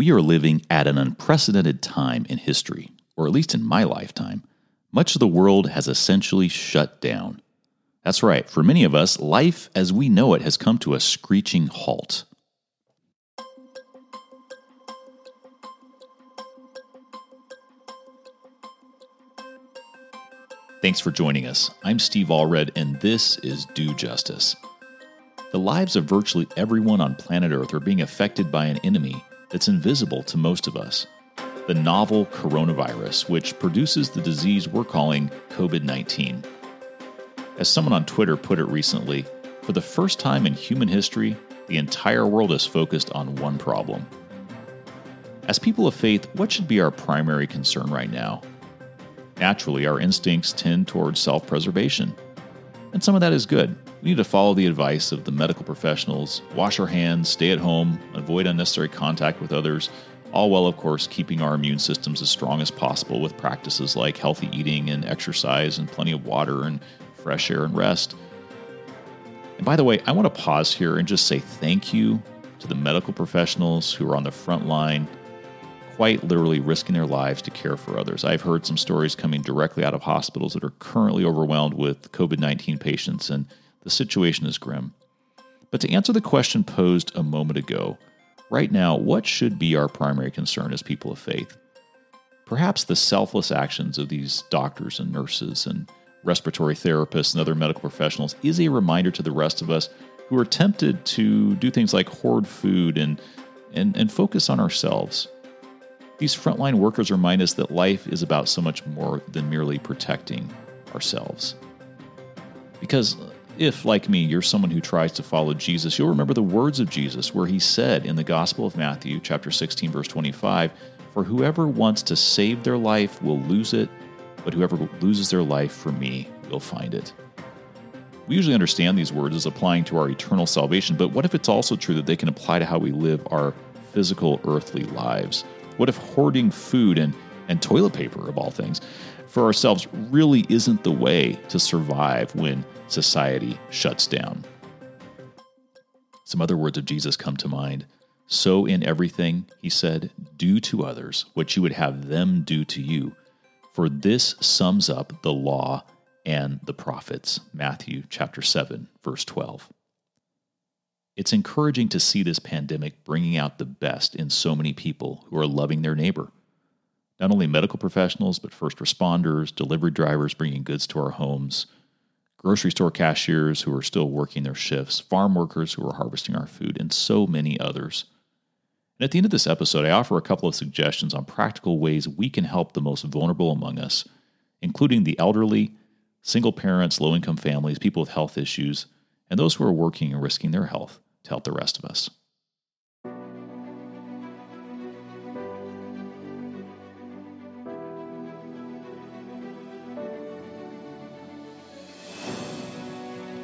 We are living at an unprecedented time in history, or at least in my lifetime. Much of the world has essentially shut down. That's right, for many of us, life as we know it has come to a screeching halt. Thanks for joining us. I'm Steve Allred, and this is Do Justice. The lives of virtually everyone on planet Earth are being affected by an enemy that's invisible to most of us the novel coronavirus, which produces the disease we're calling COVID 19. As someone on Twitter put it recently, for the first time in human history, the entire world is focused on one problem. As people of faith, what should be our primary concern right now? Naturally, our instincts tend towards self preservation. And some of that is good. We need to follow the advice of the medical professionals, wash our hands, stay at home, avoid unnecessary contact with others, all while, of course, keeping our immune systems as strong as possible with practices like healthy eating and exercise and plenty of water and fresh air and rest. And by the way, I want to pause here and just say thank you to the medical professionals who are on the front line, quite literally risking their lives to care for others. I've heard some stories coming directly out of hospitals that are currently overwhelmed with COVID 19 patients, and the situation is grim. But to answer the question posed a moment ago, right now, what should be our primary concern as people of faith? Perhaps the selfless actions of these doctors and nurses and respiratory therapists and other medical professionals is a reminder to the rest of us who are tempted to do things like hoard food and, and, and focus on ourselves. These frontline workers remind us that life is about so much more than merely protecting ourselves. Because if, like me, you're someone who tries to follow Jesus, you'll remember the words of Jesus where he said in the Gospel of Matthew, chapter 16, verse 25, For whoever wants to save their life will lose it, but whoever loses their life for me will find it. We usually understand these words as applying to our eternal salvation, but what if it's also true that they can apply to how we live our physical earthly lives? What if hoarding food and, and toilet paper, of all things, for ourselves really isn't the way to survive when society shuts down. Some other words of Jesus come to mind. So, in everything, he said, do to others what you would have them do to you. For this sums up the law and the prophets. Matthew chapter 7, verse 12. It's encouraging to see this pandemic bringing out the best in so many people who are loving their neighbor. Not only medical professionals, but first responders, delivery drivers bringing goods to our homes, grocery store cashiers who are still working their shifts, farm workers who are harvesting our food, and so many others. And at the end of this episode, I offer a couple of suggestions on practical ways we can help the most vulnerable among us, including the elderly, single parents, low income families, people with health issues, and those who are working and risking their health to help the rest of us.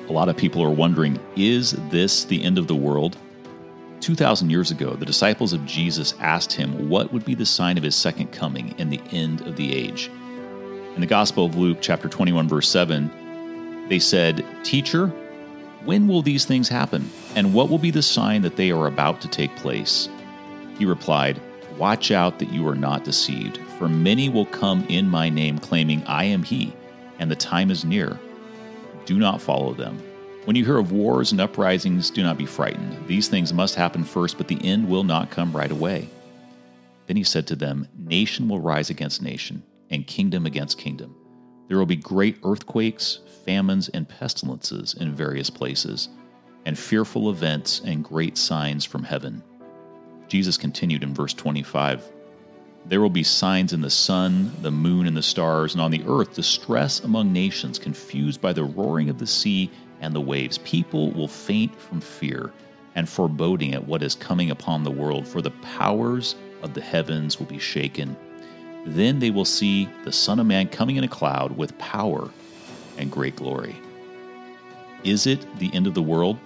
A lot of people are wondering is this the end of the world? 2,000 years ago, the disciples of Jesus asked him what would be the sign of his second coming and the end of the age. In the Gospel of Luke, chapter 21, verse 7, they said, Teacher, when will these things happen? And what will be the sign that they are about to take place? He replied, Watch out that you are not deceived, for many will come in my name, claiming, I am he, and the time is near do not follow them. When you hear of wars and uprisings, do not be frightened. These things must happen first, but the end will not come right away. Then he said to them, Nation will rise against nation, and kingdom against kingdom. There will be great earthquakes, famines, and pestilences in various places, and fearful events and great signs from heaven. Jesus continued in verse 25 there will be signs in the sun, the moon, and the stars, and on the earth distress among nations, confused by the roaring of the sea and the waves. People will faint from fear and foreboding at what is coming upon the world, for the powers of the heavens will be shaken. Then they will see the Son of Man coming in a cloud with power and great glory. Is it the end of the world?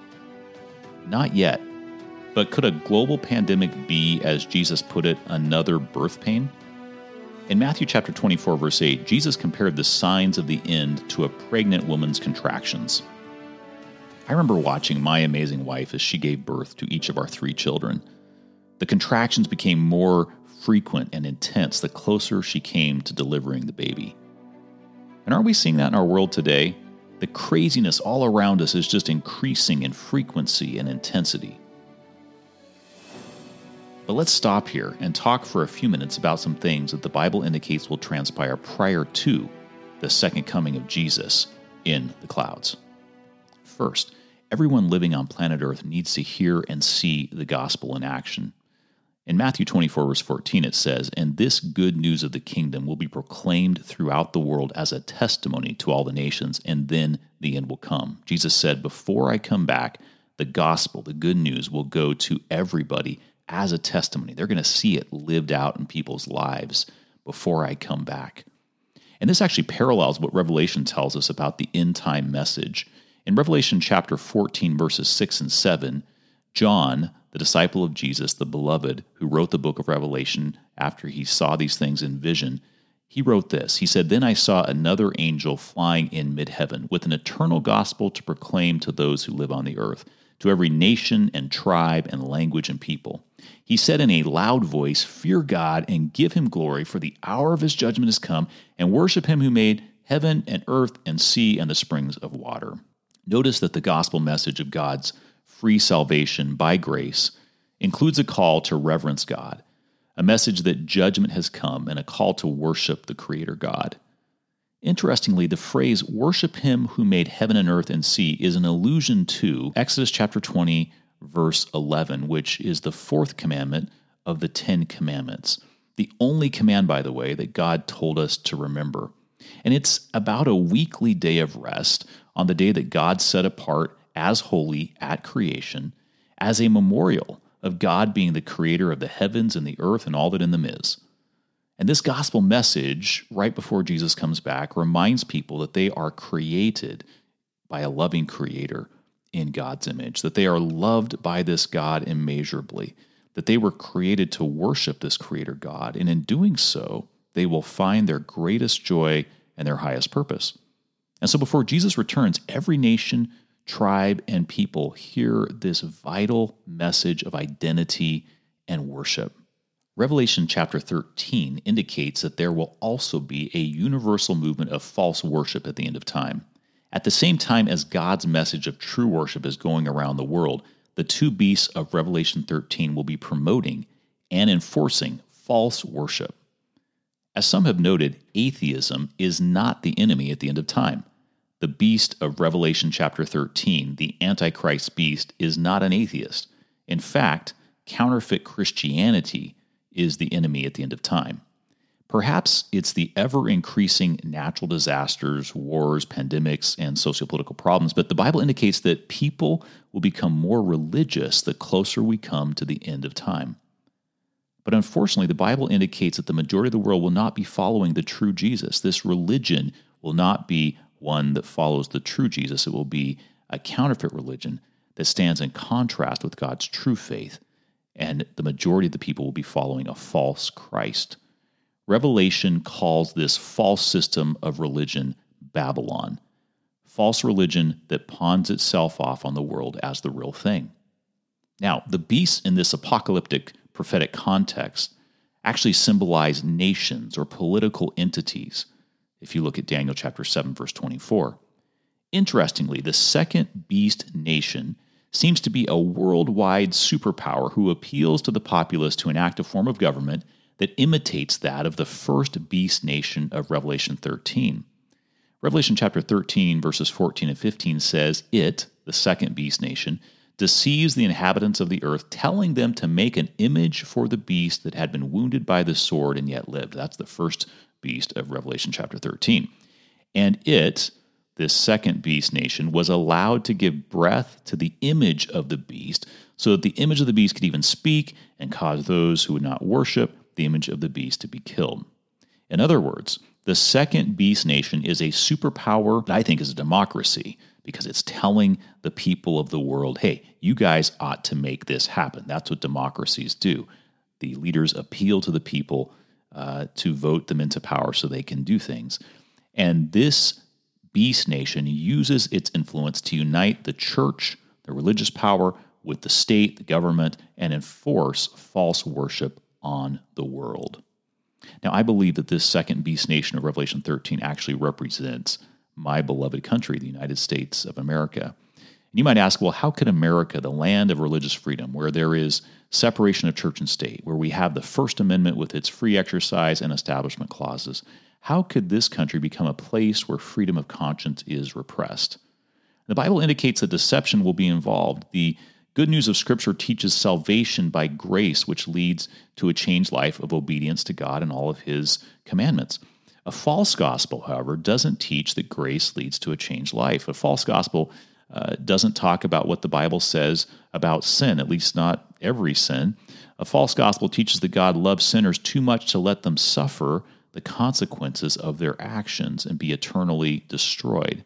Not yet. But could a global pandemic be, as Jesus put it, another birth pain? In Matthew chapter 24, verse 8, Jesus compared the signs of the end to a pregnant woman's contractions. I remember watching my amazing wife as she gave birth to each of our three children. The contractions became more frequent and intense the closer she came to delivering the baby. And aren't we seeing that in our world today? The craziness all around us is just increasing in frequency and intensity. But let's stop here and talk for a few minutes about some things that the Bible indicates will transpire prior to the second coming of Jesus in the clouds. First, everyone living on planet Earth needs to hear and see the gospel in action. In Matthew 24, verse 14, it says, And this good news of the kingdom will be proclaimed throughout the world as a testimony to all the nations, and then the end will come. Jesus said, Before I come back, the gospel, the good news, will go to everybody as a testimony. They're going to see it lived out in people's lives before I come back. And this actually parallels what Revelation tells us about the end time message. In Revelation chapter 14, verses 6 and 7, John, the disciple of Jesus, the beloved, who wrote the book of Revelation after he saw these things in vision, he wrote this. He said, Then I saw another angel flying in mid heaven with an eternal gospel to proclaim to those who live on the earth, to every nation and tribe and language and people. He said in a loud voice, Fear God and give him glory, for the hour of his judgment has come, and worship him who made heaven and earth and sea and the springs of water. Notice that the gospel message of God's free salvation by grace includes a call to reverence God, a message that judgment has come, and a call to worship the Creator God. Interestingly, the phrase worship him who made heaven and earth and sea is an allusion to Exodus chapter 20, verse 11, which is the fourth commandment of the Ten Commandments. The only command, by the way, that God told us to remember. And it's about a weekly day of rest on the day that God set apart as holy at creation as a memorial of God being the creator of the heavens and the earth and all that in them is. And this gospel message, right before Jesus comes back, reminds people that they are created by a loving creator in God's image, that they are loved by this God immeasurably, that they were created to worship this creator God, and in doing so, they will find their greatest joy and their highest purpose. And so before Jesus returns, every nation, tribe, and people hear this vital message of identity and worship. Revelation chapter 13 indicates that there will also be a universal movement of false worship at the end of time. At the same time as God's message of true worship is going around the world, the two beasts of Revelation 13 will be promoting and enforcing false worship. As some have noted, atheism is not the enemy at the end of time. The beast of Revelation chapter 13, the Antichrist beast, is not an atheist. In fact, counterfeit Christianity is the enemy at the end of time. Perhaps it's the ever increasing natural disasters, wars, pandemics, and sociopolitical problems, but the Bible indicates that people will become more religious the closer we come to the end of time. But unfortunately, the Bible indicates that the majority of the world will not be following the true Jesus. This religion will not be one that follows the true Jesus, it will be a counterfeit religion that stands in contrast with God's true faith, and the majority of the people will be following a false Christ. Revelation calls this false system of religion Babylon, false religion that pawns itself off on the world as the real thing. Now, the beasts in this apocalyptic prophetic context actually symbolize nations or political entities, if you look at Daniel chapter 7, verse 24. Interestingly, the second beast nation seems to be a worldwide superpower who appeals to the populace to enact a form of government that imitates that of the first beast nation of Revelation 13. Revelation chapter 13, verses 14 and 15 says, It, the second beast nation, deceives the inhabitants of the earth, telling them to make an image for the beast that had been wounded by the sword and yet lived. That's the first beast of Revelation chapter 13. And it, this second beast nation, was allowed to give breath to the image of the beast, so that the image of the beast could even speak and cause those who would not worship the image of the beast to be killed. In other words, the second beast nation is a superpower that I think is a democracy because it's telling the people of the world, hey, you guys ought to make this happen. That's what democracies do. The leaders appeal to the people uh, to vote them into power so they can do things. And this beast nation uses its influence to unite the church, the religious power, with the state, the government, and enforce false worship on the world. Now, I believe that this second beast nation of Revelation 13 actually represents my beloved country, the United States of America. And you might ask, well, how could America, the land of religious freedom, where there is separation of church and state, where we have the First Amendment with its free exercise and establishment clauses, how could this country become a place where freedom of conscience is repressed? The Bible indicates that deception will be involved. The good news of Scripture teaches salvation by grace, which leads to a changed life of obedience to God and all of His commandments. A false gospel, however, doesn't teach that grace leads to a changed life. A false gospel uh, doesn't talk about what the Bible says about sin, at least not every sin. A false gospel teaches that God loves sinners too much to let them suffer the consequences of their actions and be eternally destroyed.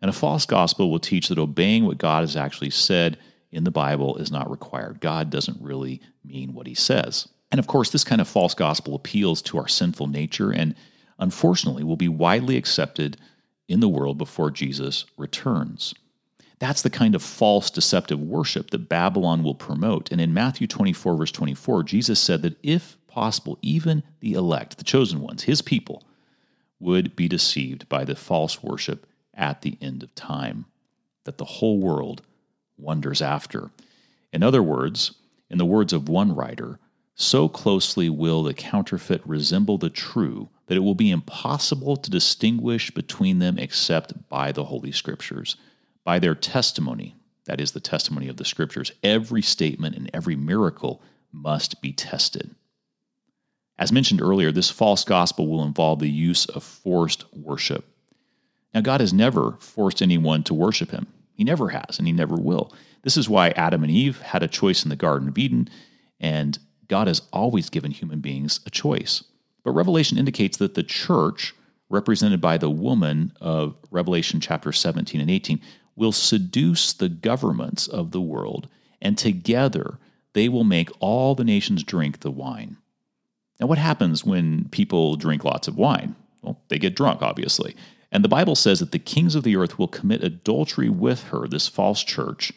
And a false gospel will teach that obeying what God has actually said in the Bible is not required. God doesn't really mean what he says. And of course, this kind of false gospel appeals to our sinful nature and unfortunately will be widely accepted in the world before Jesus returns. That's the kind of false deceptive worship that Babylon will promote. And in Matthew 24, verse 24, Jesus said that if possible, even the elect, the chosen ones, his people, would be deceived by the false worship at the end of time that the whole world wonders after. In other words, in the words of one writer, so closely will the counterfeit resemble the true that it will be impossible to distinguish between them except by the Holy Scriptures. By their testimony, that is the testimony of the Scriptures, every statement and every miracle must be tested. As mentioned earlier, this false gospel will involve the use of forced worship. Now, God has never forced anyone to worship Him. He never has, and He never will. This is why Adam and Eve had a choice in the Garden of Eden, and God has always given human beings a choice. But Revelation indicates that the church, represented by the woman of Revelation chapter 17 and 18, will seduce the governments of the world, and together they will make all the nations drink the wine. Now, what happens when people drink lots of wine? Well, they get drunk, obviously. And the Bible says that the kings of the earth will commit adultery with her, this false church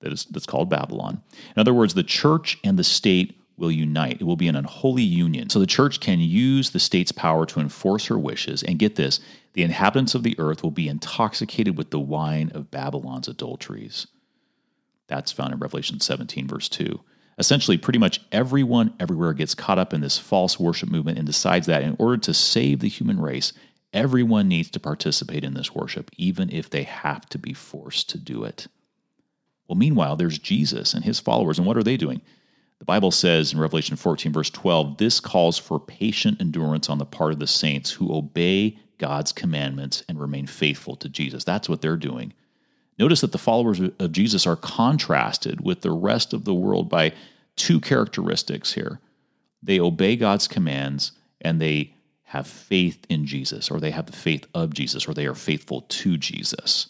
that is, that's called Babylon. In other words, the church and the state will unite. It will be an unholy union. So the church can use the state's power to enforce her wishes. And get this the inhabitants of the earth will be intoxicated with the wine of Babylon's adulteries. That's found in Revelation 17, verse 2. Essentially, pretty much everyone everywhere gets caught up in this false worship movement and decides that in order to save the human race, everyone needs to participate in this worship, even if they have to be forced to do it. Well, meanwhile, there's Jesus and his followers, and what are they doing? The Bible says in Revelation 14, verse 12, this calls for patient endurance on the part of the saints who obey God's commandments and remain faithful to Jesus. That's what they're doing. Notice that the followers of Jesus are contrasted with the rest of the world by two characteristics here they obey God's commands and they have faith in Jesus, or they have the faith of Jesus, or they are faithful to Jesus.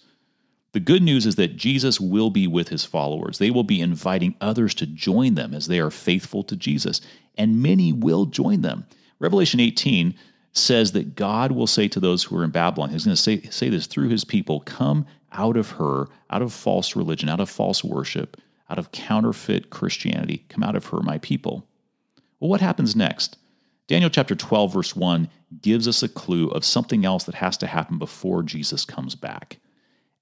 The good news is that Jesus will be with his followers. They will be inviting others to join them as they are faithful to Jesus, and many will join them. Revelation 18 says that God will say to those who are in Babylon, He's going to say, say this through his people come out of her, out of false religion, out of false worship, out of counterfeit Christianity. Come out of her, my people. Well, what happens next? Daniel chapter 12, verse 1 gives us a clue of something else that has to happen before Jesus comes back.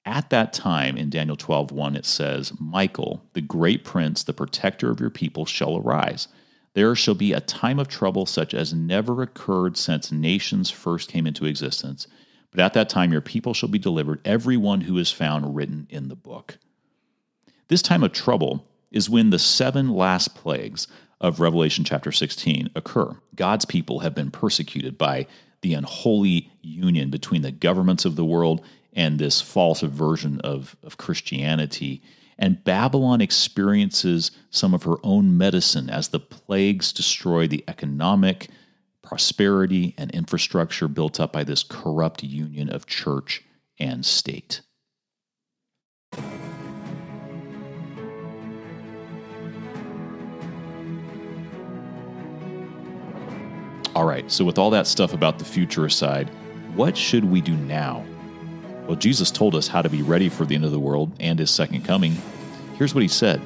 At that time, in Daniel 12, 1, it says, Michael, the great prince, the protector of your people, shall arise. There shall be a time of trouble such as never occurred since nations first came into existence but at that time your people shall be delivered, every one who is found written in the book. This time of trouble is when the seven last plagues of Revelation chapter 16 occur. God's people have been persecuted by the unholy union between the governments of the world and this false version of, of Christianity. And Babylon experiences some of her own medicine as the plagues destroy the economic, prosperity and infrastructure built up by this corrupt union of church and state. All right, so with all that stuff about the future aside, what should we do now? Well, Jesus told us how to be ready for the end of the world and his second coming. Here's what he said.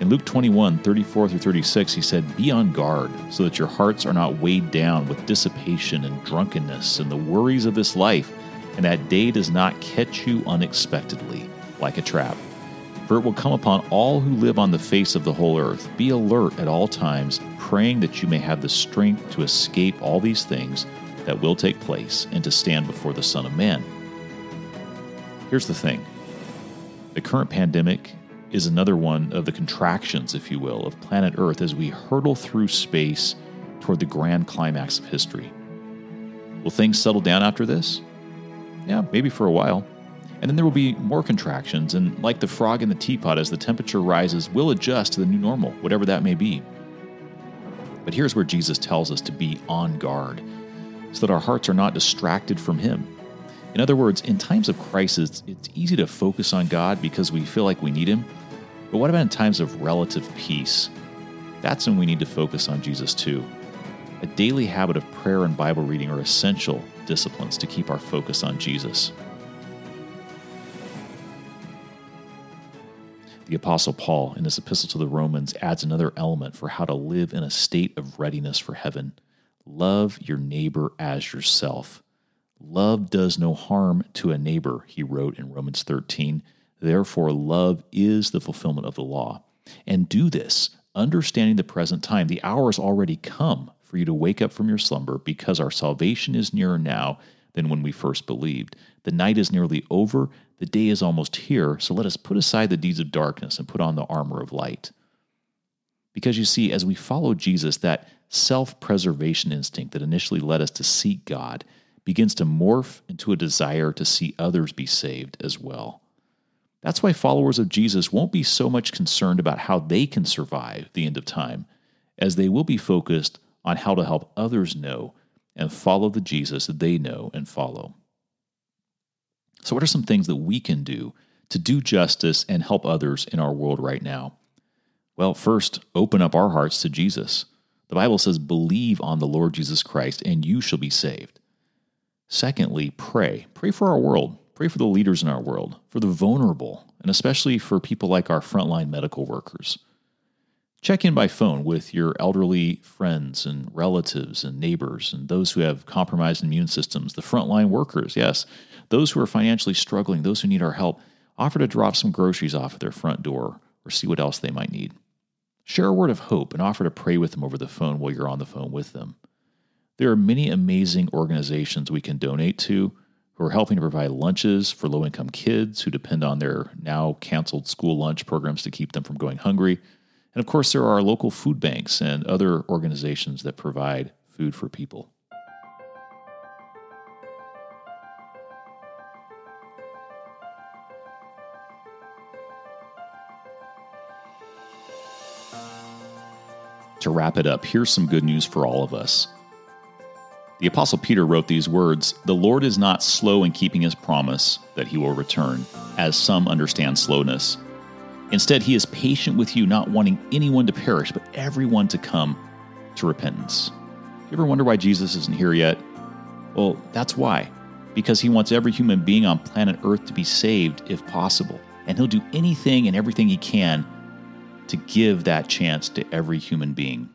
In Luke 21, 34 through 36, he said, Be on guard so that your hearts are not weighed down with dissipation and drunkenness and the worries of this life, and that day does not catch you unexpectedly like a trap. For it will come upon all who live on the face of the whole earth. Be alert at all times, praying that you may have the strength to escape all these things that will take place and to stand before the Son of Man. Here's the thing the current pandemic is another one of the contractions, if you will, of planet Earth as we hurtle through space toward the grand climax of history. Will things settle down after this? Yeah, maybe for a while. And then there will be more contractions, and like the frog in the teapot, as the temperature rises, we'll adjust to the new normal, whatever that may be. But here's where Jesus tells us to be on guard, so that our hearts are not distracted from Him. In other words, in times of crisis, it's easy to focus on God because we feel like we need Him. But what about in times of relative peace? That's when we need to focus on Jesus too. A daily habit of prayer and Bible reading are essential disciplines to keep our focus on Jesus. The Apostle Paul, in his epistle to the Romans, adds another element for how to live in a state of readiness for heaven. Love your neighbor as yourself. Love does no harm to a neighbor, he wrote in Romans 13. Therefore, love is the fulfillment of the law. And do this, understanding the present time. The hour has already come for you to wake up from your slumber, because our salvation is nearer now than when we first believed. The night is nearly over, the day is almost here, so let us put aside the deeds of darkness and put on the armor of light. Because you see, as we follow Jesus, that self preservation instinct that initially led us to seek God begins to morph into a desire to see others be saved as well. That's why followers of Jesus won't be so much concerned about how they can survive the end of time, as they will be focused on how to help others know and follow the Jesus that they know and follow. So, what are some things that we can do to do justice and help others in our world right now? Well, first, open up our hearts to Jesus. The Bible says, Believe on the Lord Jesus Christ, and you shall be saved. Secondly, pray. Pray for our world. Pray for the leaders in our world, for the vulnerable, and especially for people like our frontline medical workers. Check in by phone with your elderly friends and relatives and neighbors and those who have compromised immune systems, the frontline workers, yes, those who are financially struggling, those who need our help. Offer to drop some groceries off at their front door or see what else they might need. Share a word of hope and offer to pray with them over the phone while you're on the phone with them. There are many amazing organizations we can donate to who are helping to provide lunches for low income kids who depend on their now canceled school lunch programs to keep them from going hungry. And of course, there are local food banks and other organizations that provide food for people. To wrap it up, here's some good news for all of us. The Apostle Peter wrote these words The Lord is not slow in keeping his promise that he will return, as some understand slowness Instead, he is patient with you, not wanting anyone to perish, but everyone to come to repentance. You ever wonder why Jesus isn't here yet? Well, that's why. Because he wants every human being on planet Earth to be saved if possible. And he'll do anything and everything he can to give that chance to every human being.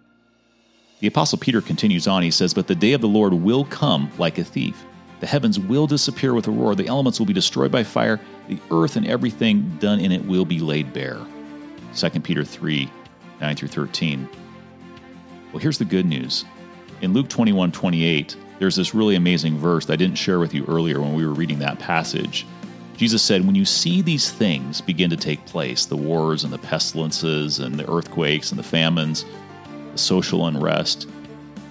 The Apostle Peter continues on. He says, But the day of the Lord will come like a thief. The heavens will disappear with a roar, the elements will be destroyed by fire, the earth and everything done in it will be laid bare. 2 Peter 3 9 through 13. Well, here's the good news. In Luke 21 28, there's this really amazing verse that I didn't share with you earlier when we were reading that passage. Jesus said, When you see these things begin to take place, the wars and the pestilences and the earthquakes and the famines, social unrest,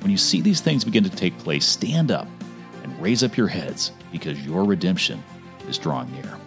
when you see these things begin to take place, stand up and raise up your heads because your redemption is drawing near.